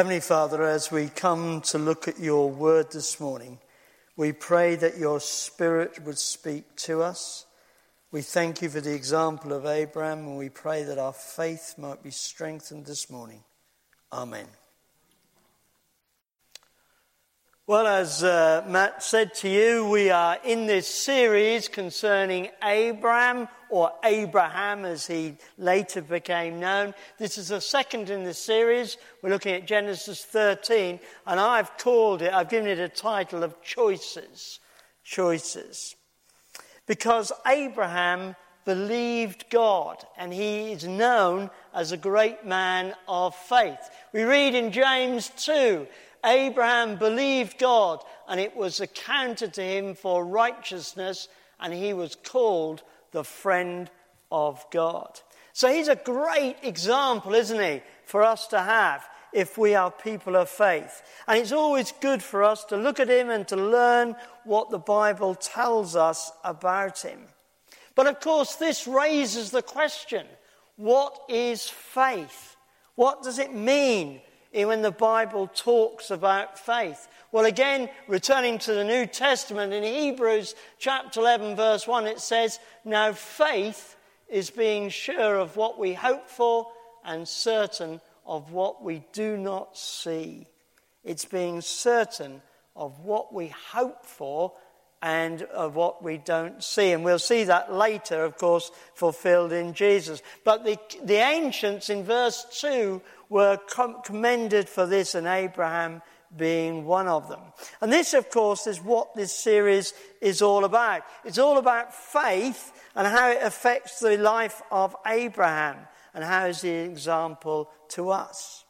Heavenly Father, as we come to look at your word this morning, we pray that your spirit would speak to us. We thank you for the example of Abraham, and we pray that our faith might be strengthened this morning. Amen. Well, as uh, Matt said to you, we are in this series concerning Abram, or Abraham as he later became known. This is the second in the series. We're looking at Genesis 13, and I've called it, I've given it a title of Choices. Choices. Because Abraham believed God, and he is known as a great man of faith. We read in James 2 Abraham believed God, and it was accounted to him for righteousness, and he was called the friend of God. So he's a great example, isn't he, for us to have if we are people of faith. And it's always good for us to look at him and to learn what the Bible tells us about him. But of course, this raises the question what is faith? What does it mean when the Bible talks about faith. Well, again, returning to the New Testament in Hebrews chapter 11, verse 1, it says, Now faith is being sure of what we hope for and certain of what we do not see. It's being certain of what we hope for and of what we don't see. And we'll see that later, of course, fulfilled in Jesus. But the, the ancients in verse 2 were com- commended for this, and Abraham being one of them. And this, of course, is what this series is all about. It's all about faith and how it affects the life of Abraham and how is the example to us.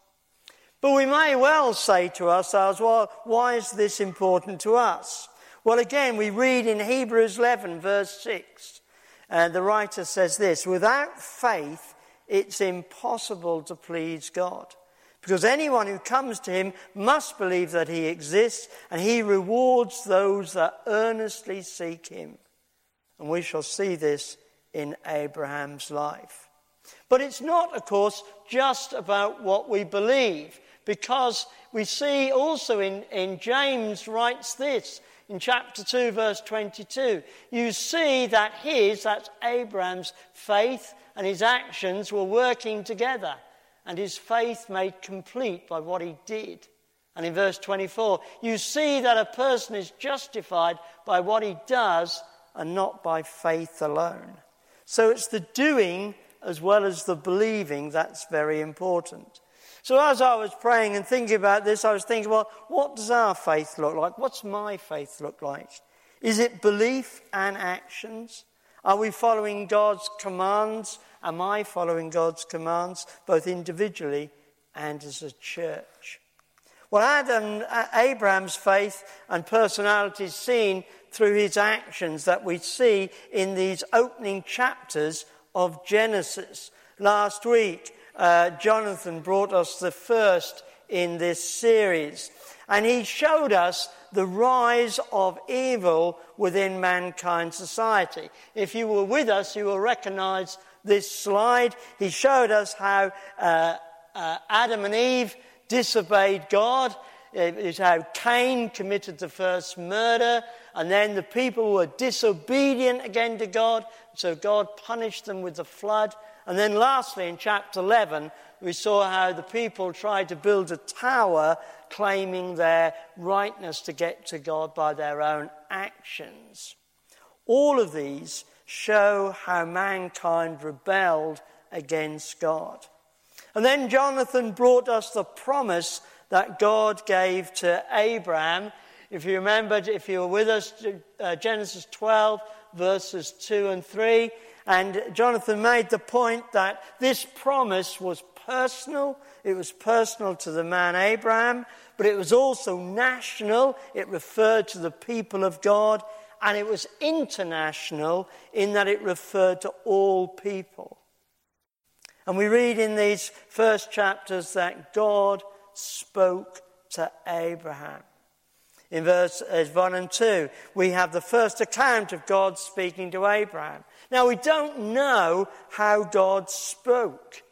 But we may well say to ourselves, well, why is this important to us? Well, again, we read in Hebrews 11, verse 6, and uh, the writer says this Without faith, it's impossible to please God. Because anyone who comes to him must believe that he exists, and he rewards those that earnestly seek him. And we shall see this in Abraham's life. But it's not, of course, just about what we believe, because we see also in, in James writes this in chapter 2, verse 22. You see that his, that's Abraham's, faith and his actions were working together, and his faith made complete by what he did. And in verse 24, you see that a person is justified by what he does and not by faith alone. So it's the doing as well as the believing that's very important. So as I was praying and thinking about this, I was thinking, well, what does our faith look like? What's my faith look like? Is it belief and actions? Are we following God's commands? Am I following God's commands, both individually and as a church? Well, Adam, Abraham's faith and personality is seen through his actions that we see in these opening chapters of Genesis. Last week, uh, Jonathan brought us the first in this series. And he showed us the rise of evil within mankind society. If you were with us, you will recognize this slide. He showed us how uh, uh, Adam and Eve disobeyed God. It is how Cain committed the first murder, and then the people were disobedient again to God, so God punished them with the flood. And then, lastly, in chapter 11, we saw how the people tried to build a tower claiming their rightness to get to God by their own actions. All of these show how mankind rebelled against God. And then Jonathan brought us the promise that God gave to Abraham. If you remember, if you were with us, uh, Genesis 12, verses 2 and 3, and Jonathan made the point that this promise was personal. It was personal to the man Abraham, but it was also national. It referred to the people of God, and it was international in that it referred to all people. And we read in these first chapters that God spoke to Abraham. In verse eh, 1 and 2, we have the first account of God speaking to Abraham. Now, we don't know how God spoke.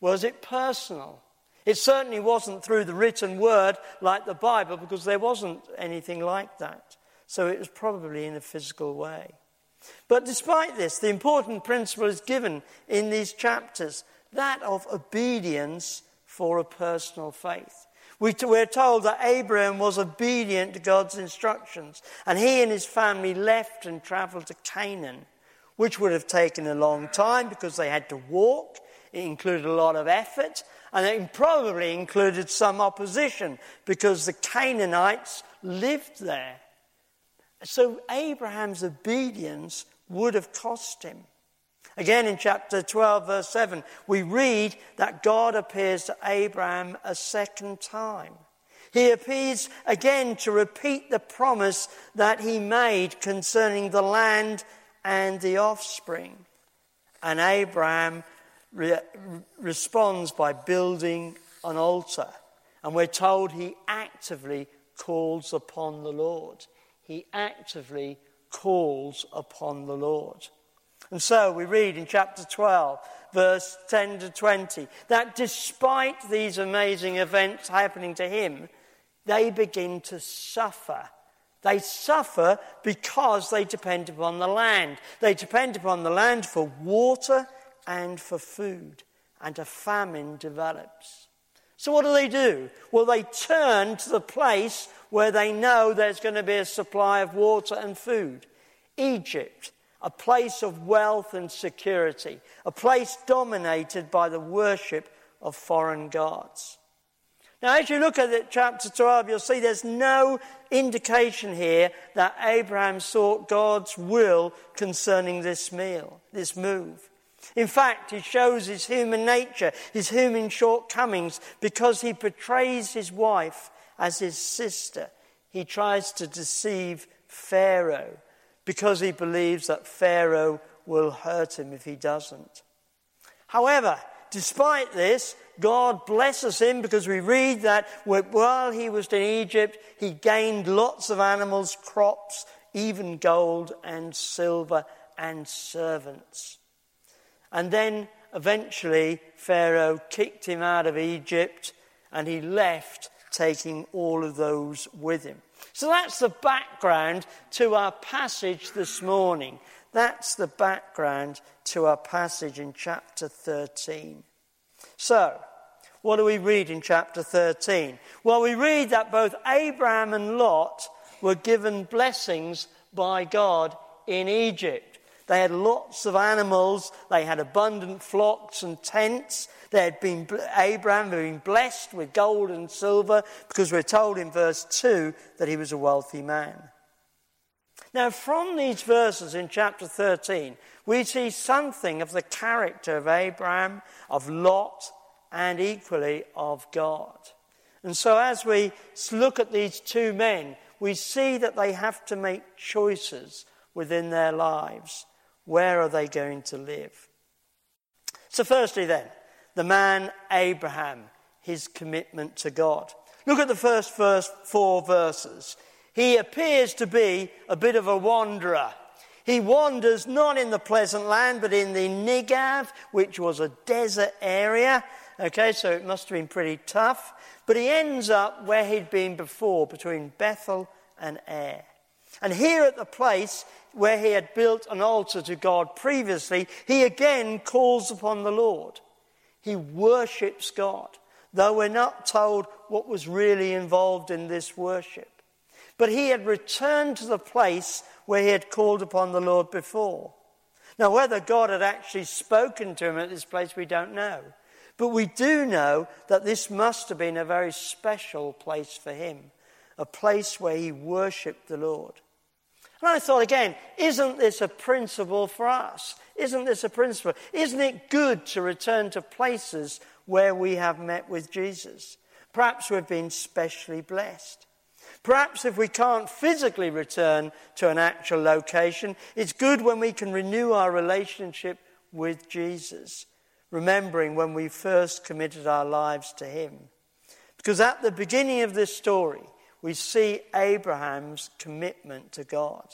Was it personal? It certainly wasn't through the written word like the Bible because there wasn't anything like that. So it was probably in a physical way. But despite this, the important principle is given in these chapters that of obedience for a personal faith. We're told that Abraham was obedient to God's instructions, and he and his family left and traveled to Canaan, which would have taken a long time because they had to walk. It included a lot of effort, and it probably included some opposition because the Canaanites lived there. So Abraham's obedience would have cost him. Again, in chapter 12, verse 7, we read that God appears to Abraham a second time. He appears again to repeat the promise that he made concerning the land and the offspring. And Abraham re- responds by building an altar. And we're told he actively calls upon the Lord. He actively calls upon the Lord. And so we read in chapter 12, verse 10 to 20, that despite these amazing events happening to him, they begin to suffer. They suffer because they depend upon the land. They depend upon the land for water and for food, and a famine develops. So, what do they do? Well, they turn to the place where they know there's going to be a supply of water and food Egypt a place of wealth and security, a place dominated by the worship of foreign gods. Now, as you look at it, chapter 12, you'll see there's no indication here that Abraham sought God's will concerning this meal, this move. In fact, he shows his human nature, his human shortcomings, because he portrays his wife as his sister. He tries to deceive Pharaoh because he believes that Pharaoh will hurt him if he doesn't. However, despite this, God blesses him because we read that while he was in Egypt, he gained lots of animals, crops, even gold and silver and servants. And then eventually Pharaoh kicked him out of Egypt and he left taking all of those with him. So that's the background to our passage this morning. That's the background to our passage in chapter 13. So, what do we read in chapter 13? Well, we read that both Abraham and Lot were given blessings by God in Egypt. They had lots of animals. They had abundant flocks and tents. They had been, Abraham had been blessed with gold and silver because we're told in verse 2 that he was a wealthy man. Now, from these verses in chapter 13, we see something of the character of Abraham, of Lot, and equally of God. And so, as we look at these two men, we see that they have to make choices within their lives. Where are they going to live? So, firstly, then, the man Abraham, his commitment to God. Look at the first first four verses. He appears to be a bit of a wanderer. He wanders not in the pleasant land, but in the Negev, which was a desert area. Okay, so it must have been pretty tough. But he ends up where he'd been before, between Bethel and Ai. And here at the place where he had built an altar to God previously, he again calls upon the Lord. He worships God, though we're not told what was really involved in this worship. But he had returned to the place where he had called upon the Lord before. Now, whether God had actually spoken to him at this place, we don't know. But we do know that this must have been a very special place for him, a place where he worshipped the Lord. And I thought again, isn't this a principle for us? Isn't this a principle? Isn't it good to return to places where we have met with Jesus? Perhaps we've been specially blessed. Perhaps if we can't physically return to an actual location, it's good when we can renew our relationship with Jesus, remembering when we first committed our lives to Him. Because at the beginning of this story, we see Abraham's commitment to God.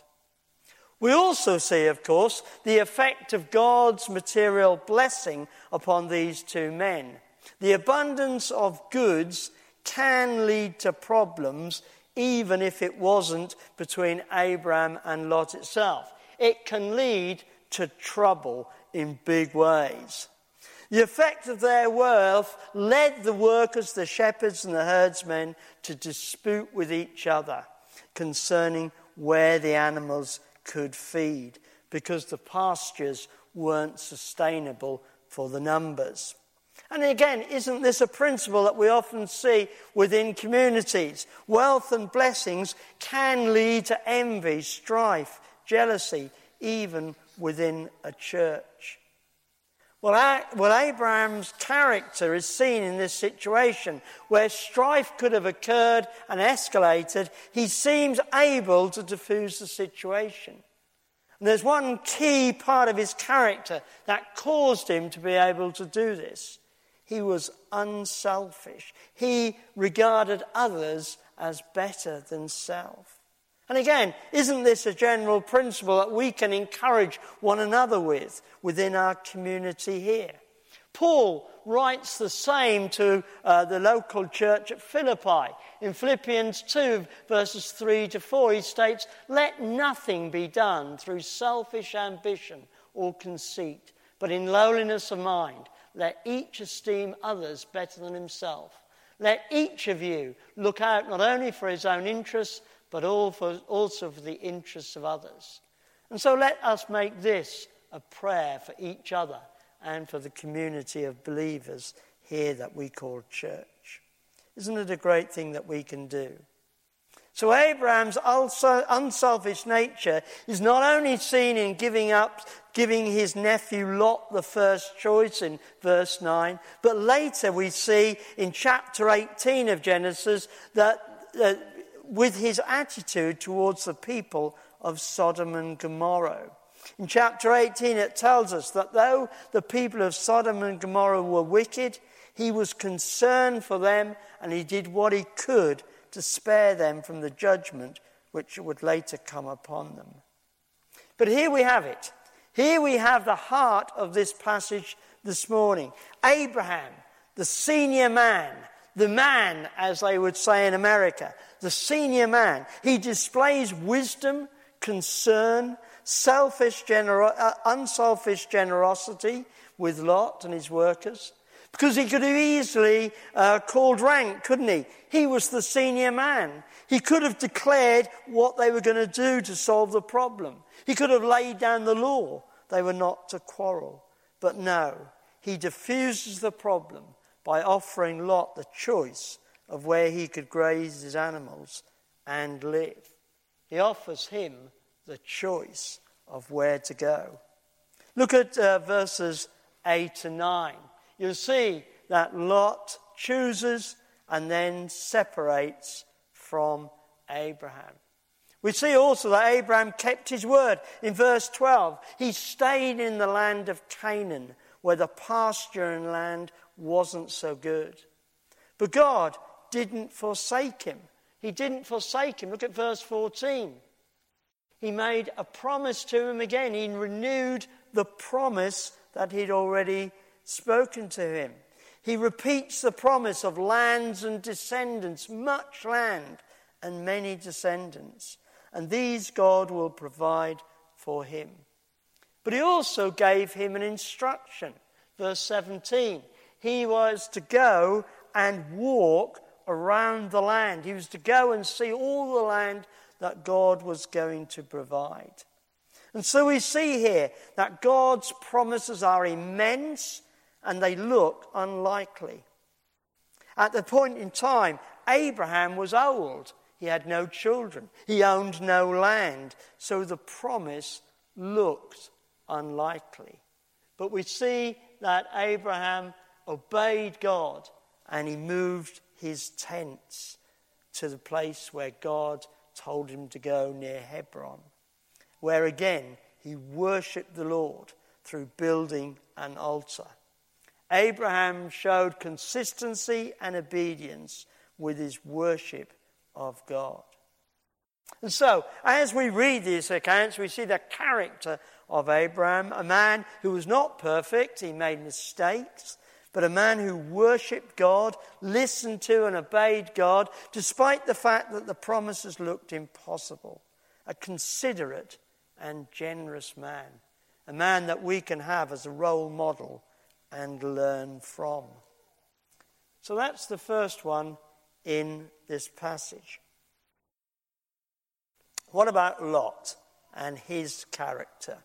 We also see, of course, the effect of God's material blessing upon these two men. The abundance of goods can lead to problems, even if it wasn't between Abraham and Lot itself. It can lead to trouble in big ways. The effect of their wealth led the workers, the shepherds, and the herdsmen to dispute with each other concerning where the animals could feed because the pastures weren't sustainable for the numbers. And again, isn't this a principle that we often see within communities? Wealth and blessings can lead to envy, strife, jealousy, even within a church. Well, well, Abraham's character is seen in this situation where strife could have occurred and escalated. He seems able to diffuse the situation. And there's one key part of his character that caused him to be able to do this. He was unselfish. He regarded others as better than self. And again, isn't this a general principle that we can encourage one another with within our community here? Paul writes the same to uh, the local church at Philippi. In Philippians 2, verses 3 to 4, he states, Let nothing be done through selfish ambition or conceit, but in lowliness of mind, let each esteem others better than himself. Let each of you look out not only for his own interests, but also for the interests of others. And so let us make this a prayer for each other and for the community of believers here that we call church. Isn't it a great thing that we can do? So, Abraham's unselfish nature is not only seen in giving up, giving his nephew Lot the first choice in verse 9, but later we see in chapter 18 of Genesis that, that with his attitude towards the people of Sodom and Gomorrah. In chapter 18, it tells us that though the people of Sodom and Gomorrah were wicked, he was concerned for them and he did what he could to spare them from the judgment which would later come upon them. But here we have it. Here we have the heart of this passage this morning. Abraham, the senior man, the man, as they would say in America, the senior man. He displays wisdom, concern, selfish gener- uh, unselfish generosity with Lot and his workers. Because he could have easily uh, called rank, couldn't he? He was the senior man. He could have declared what they were going to do to solve the problem. He could have laid down the law. They were not to quarrel. But no, he diffuses the problem by offering Lot the choice of where he could graze his animals and live. He offers him the choice of where to go. Look at uh, verses 8 to 9. You'll see that Lot chooses and then separates from Abraham. We see also that Abraham kept his word. In verse 12, he stayed in the land of Canaan, where the pasture and land wasn't so good. But God didn't forsake him. He didn't forsake him. Look at verse 14. He made a promise to him again. He renewed the promise that he'd already spoken to him. He repeats the promise of lands and descendants, much land and many descendants. And these God will provide for him. But he also gave him an instruction. Verse 17 he was to go and walk around the land. He was to go and see all the land that God was going to provide. And so we see here that God's promises are immense and they look unlikely. At the point in time, Abraham was old. He had no children. He owned no land. So the promise looked unlikely. But we see that Abraham obeyed God and he moved his tents to the place where God told him to go near Hebron, where again he worshipped the Lord through building an altar. Abraham showed consistency and obedience with his worship of God. And so, as we read these accounts, we see the character of Abraham, a man who was not perfect, he made mistakes, but a man who worshipped God, listened to and obeyed God, despite the fact that the promises looked impossible. A considerate and generous man. A man that we can have as a role model and learn from. So that's the first one in this passage. What about Lot and his character?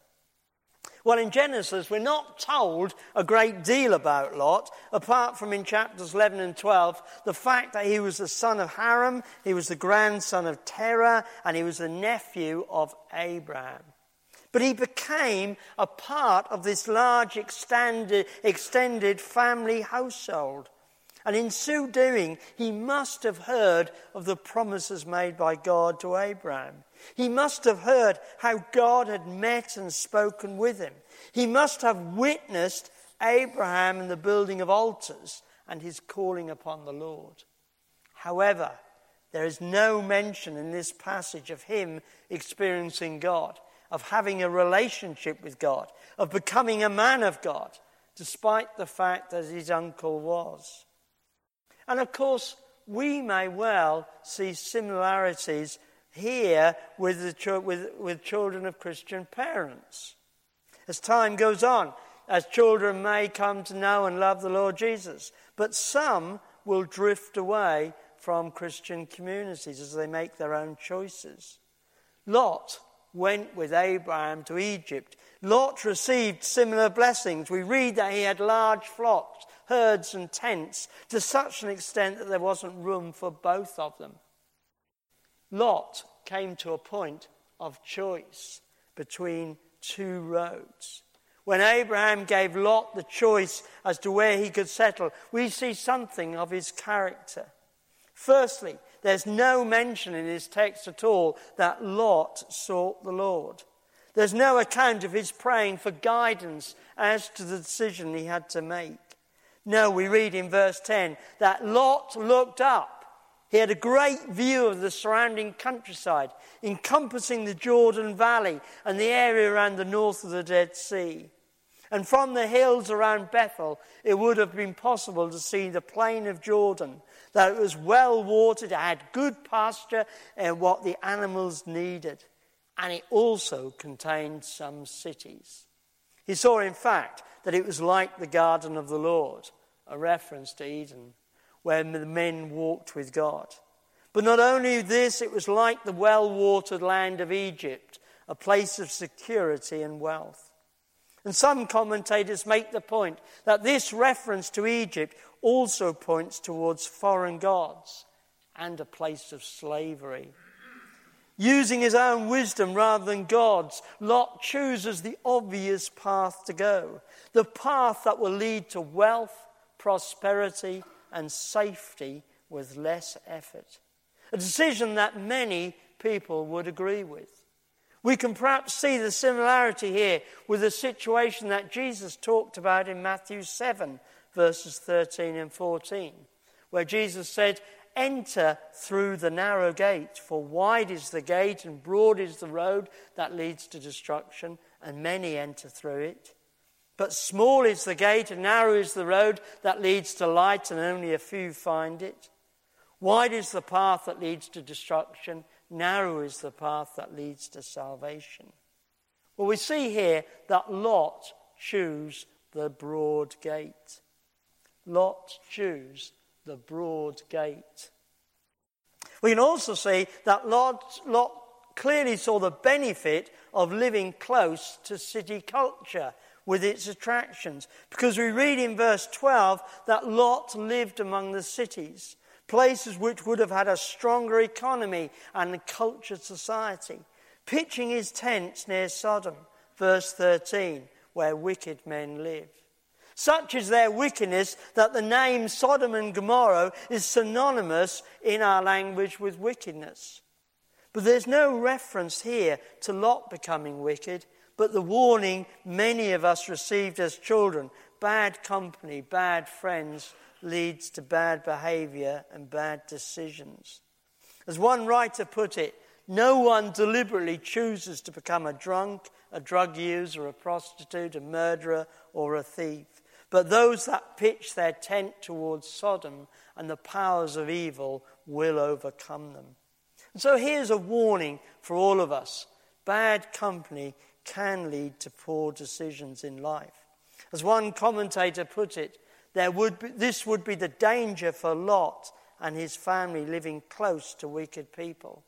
Well, in Genesis, we're not told a great deal about Lot, apart from in chapters 11 and 12, the fact that he was the son of Haran, he was the grandson of Terah, and he was the nephew of Abraham. But he became a part of this large extended, extended family household. And in so doing, he must have heard of the promises made by God to Abraham. He must have heard how God had met and spoken with him. He must have witnessed Abraham in the building of altars and his calling upon the Lord. However, there is no mention in this passage of him experiencing God, of having a relationship with God, of becoming a man of God, despite the fact that his uncle was. And of course, we may well see similarities here with, the, with, with children of Christian parents. As time goes on, as children may come to know and love the Lord Jesus, but some will drift away from Christian communities as they make their own choices. Lot went with Abraham to Egypt. Lot received similar blessings. We read that he had large flocks, herds, and tents to such an extent that there wasn't room for both of them. Lot came to a point of choice between two roads. When Abraham gave Lot the choice as to where he could settle, we see something of his character. Firstly, there's no mention in his text at all that Lot sought the Lord. There's no account of his praying for guidance as to the decision he had to make. No, we read in verse 10 that Lot looked up he had a great view of the surrounding countryside, encompassing the Jordan Valley and the area around the north of the Dead Sea. And from the hills around Bethel, it would have been possible to see the plain of Jordan, that it was well watered, it had good pasture and what the animals needed. And it also contained some cities. He saw, in fact, that it was like the garden of the Lord, a reference to Eden where the men walked with God. But not only this, it was like the well watered land of Egypt, a place of security and wealth. And some commentators make the point that this reference to Egypt also points towards foreign gods and a place of slavery. Using his own wisdom rather than God's, Lot chooses the obvious path to go, the path that will lead to wealth, prosperity, and safety with less effort. A decision that many people would agree with. We can perhaps see the similarity here with the situation that Jesus talked about in Matthew 7, verses 13 and 14, where Jesus said, Enter through the narrow gate, for wide is the gate and broad is the road that leads to destruction, and many enter through it. But small is the gate and narrow is the road that leads to light, and only a few find it. Wide is the path that leads to destruction, narrow is the path that leads to salvation. Well, we see here that Lot chose the broad gate. Lot chose the broad gate. We can also see that Lot, Lot clearly saw the benefit of living close to city culture with its attractions. Because we read in verse 12 that Lot lived among the cities, places which would have had a stronger economy and a cultured society, pitching his tents near Sodom, verse 13, where wicked men live. Such is their wickedness that the name Sodom and Gomorrah is synonymous in our language with wickedness. But there's no reference here to Lot becoming wicked but the warning many of us received as children bad company, bad friends leads to bad behavior and bad decisions. As one writer put it, no one deliberately chooses to become a drunk, a drug user, a prostitute, a murderer, or a thief. But those that pitch their tent towards Sodom and the powers of evil will overcome them. And so here's a warning for all of us bad company can lead to poor decisions in life. As one commentator put it, there would be, this would be the danger for Lot and his family living close to wicked people.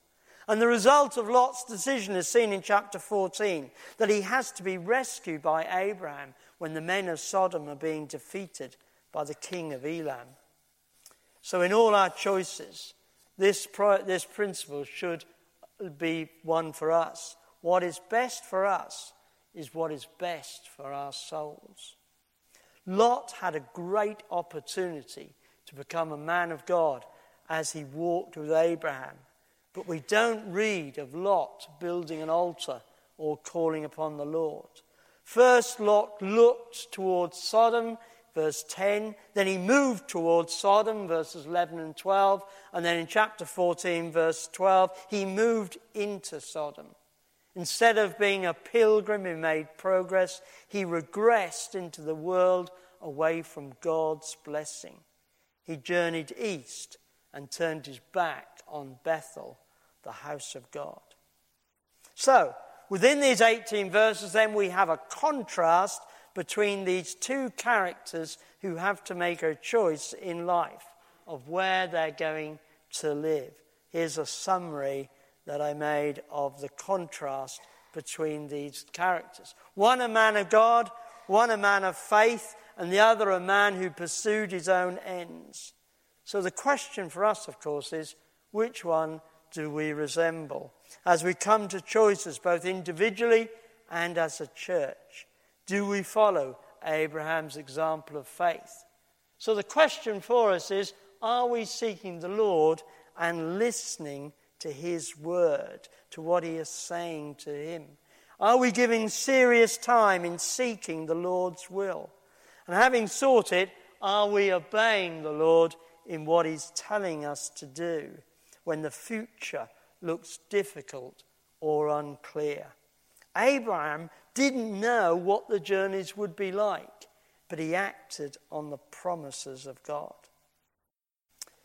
And the result of Lot's decision is seen in chapter 14 that he has to be rescued by Abraham when the men of Sodom are being defeated by the king of Elam. So, in all our choices, this, this principle should be one for us. What is best for us is what is best for our souls. Lot had a great opportunity to become a man of God as he walked with Abraham. But we don't read of Lot building an altar or calling upon the Lord. First, Lot looked towards Sodom, verse 10. Then he moved towards Sodom, verses 11 and 12. And then in chapter 14, verse 12, he moved into Sodom. Instead of being a pilgrim who made progress, he regressed into the world away from God's blessing. He journeyed east and turned his back on Bethel, the house of God. So, within these 18 verses, then we have a contrast between these two characters who have to make a choice in life of where they're going to live. Here's a summary that I made of the contrast between these characters one a man of God, one a man of faith, and the other a man who pursued his own ends. So the question for us, of course, is which one do we resemble? As we come to choices, both individually and as a church, do we follow Abraham's example of faith? So the question for us is are we seeking the Lord and listening to his word, to what he is saying to him? Are we giving serious time in seeking the Lord's will? And having sought it, are we obeying the Lord in what He's telling us to do when the future looks difficult or unclear? Abraham didn't know what the journeys would be like, but he acted on the promises of God.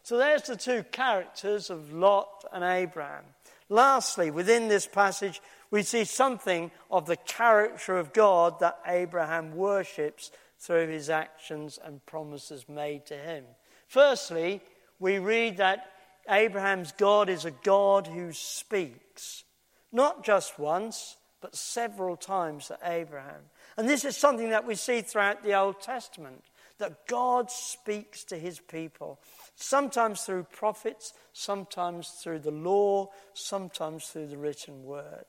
So there's the two characters of Lot and Abraham. Lastly, within this passage, we see something of the character of God that Abraham worships through his actions and promises made to him. Firstly, we read that Abraham's God is a God who speaks, not just once, but several times to Abraham. And this is something that we see throughout the Old Testament that God speaks to his people, sometimes through prophets, sometimes through the law, sometimes through the written word.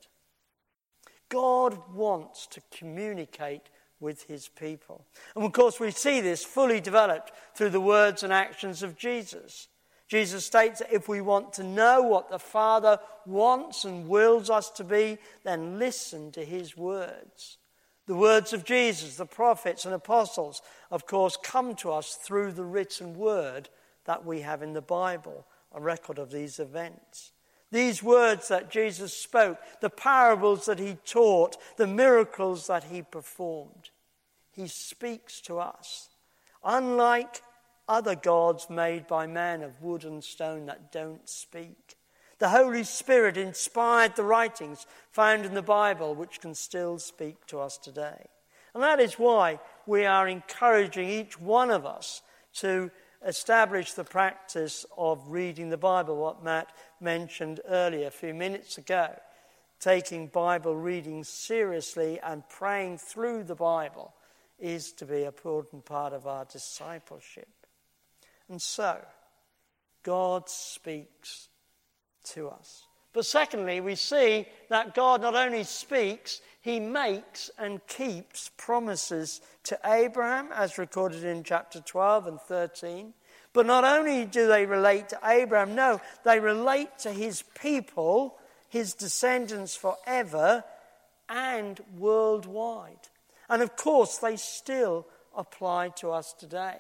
God wants to communicate with his people. And of course, we see this fully developed through the words and actions of Jesus. Jesus states that if we want to know what the Father wants and wills us to be, then listen to his words. The words of Jesus, the prophets and apostles, of course, come to us through the written word that we have in the Bible, a record of these events. These words that Jesus spoke, the parables that he taught, the miracles that he performed, he speaks to us. Unlike other gods made by man of wood and stone that don't speak. The Holy Spirit inspired the writings found in the Bible, which can still speak to us today. And that is why we are encouraging each one of us to establish the practice of reading the Bible, what Matt mentioned earlier a few minutes ago. Taking Bible reading seriously and praying through the Bible is to be a important part of our discipleship. And so, God speaks to us. But secondly, we see that God not only speaks, he makes and keeps promises to Abraham, as recorded in chapter 12 and 13. But not only do they relate to Abraham, no, they relate to his people, his descendants forever, and worldwide. And of course, they still apply to us today.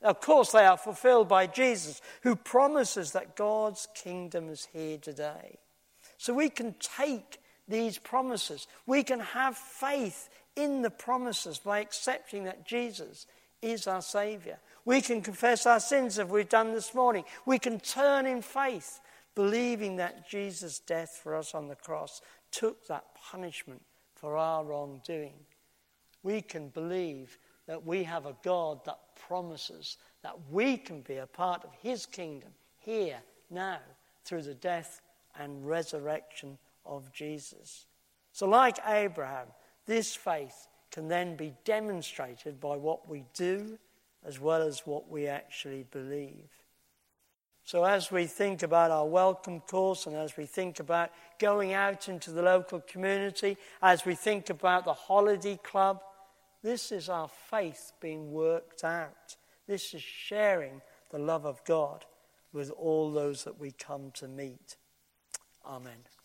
Of course, they are fulfilled by Jesus, who promises that God's kingdom is here today. So we can take these promises. We can have faith in the promises by accepting that Jesus is our Saviour. We can confess our sins as we've done this morning. We can turn in faith, believing that Jesus' death for us on the cross took that punishment for our wrongdoing. We can believe that we have a God that promises that we can be a part of His kingdom here, now, through the death and resurrection of Jesus. So, like Abraham, this faith can then be demonstrated by what we do as well as what we actually believe. So, as we think about our welcome course and as we think about going out into the local community, as we think about the holiday club, this is our faith being worked out. This is sharing the love of God with all those that we come to meet. Amen.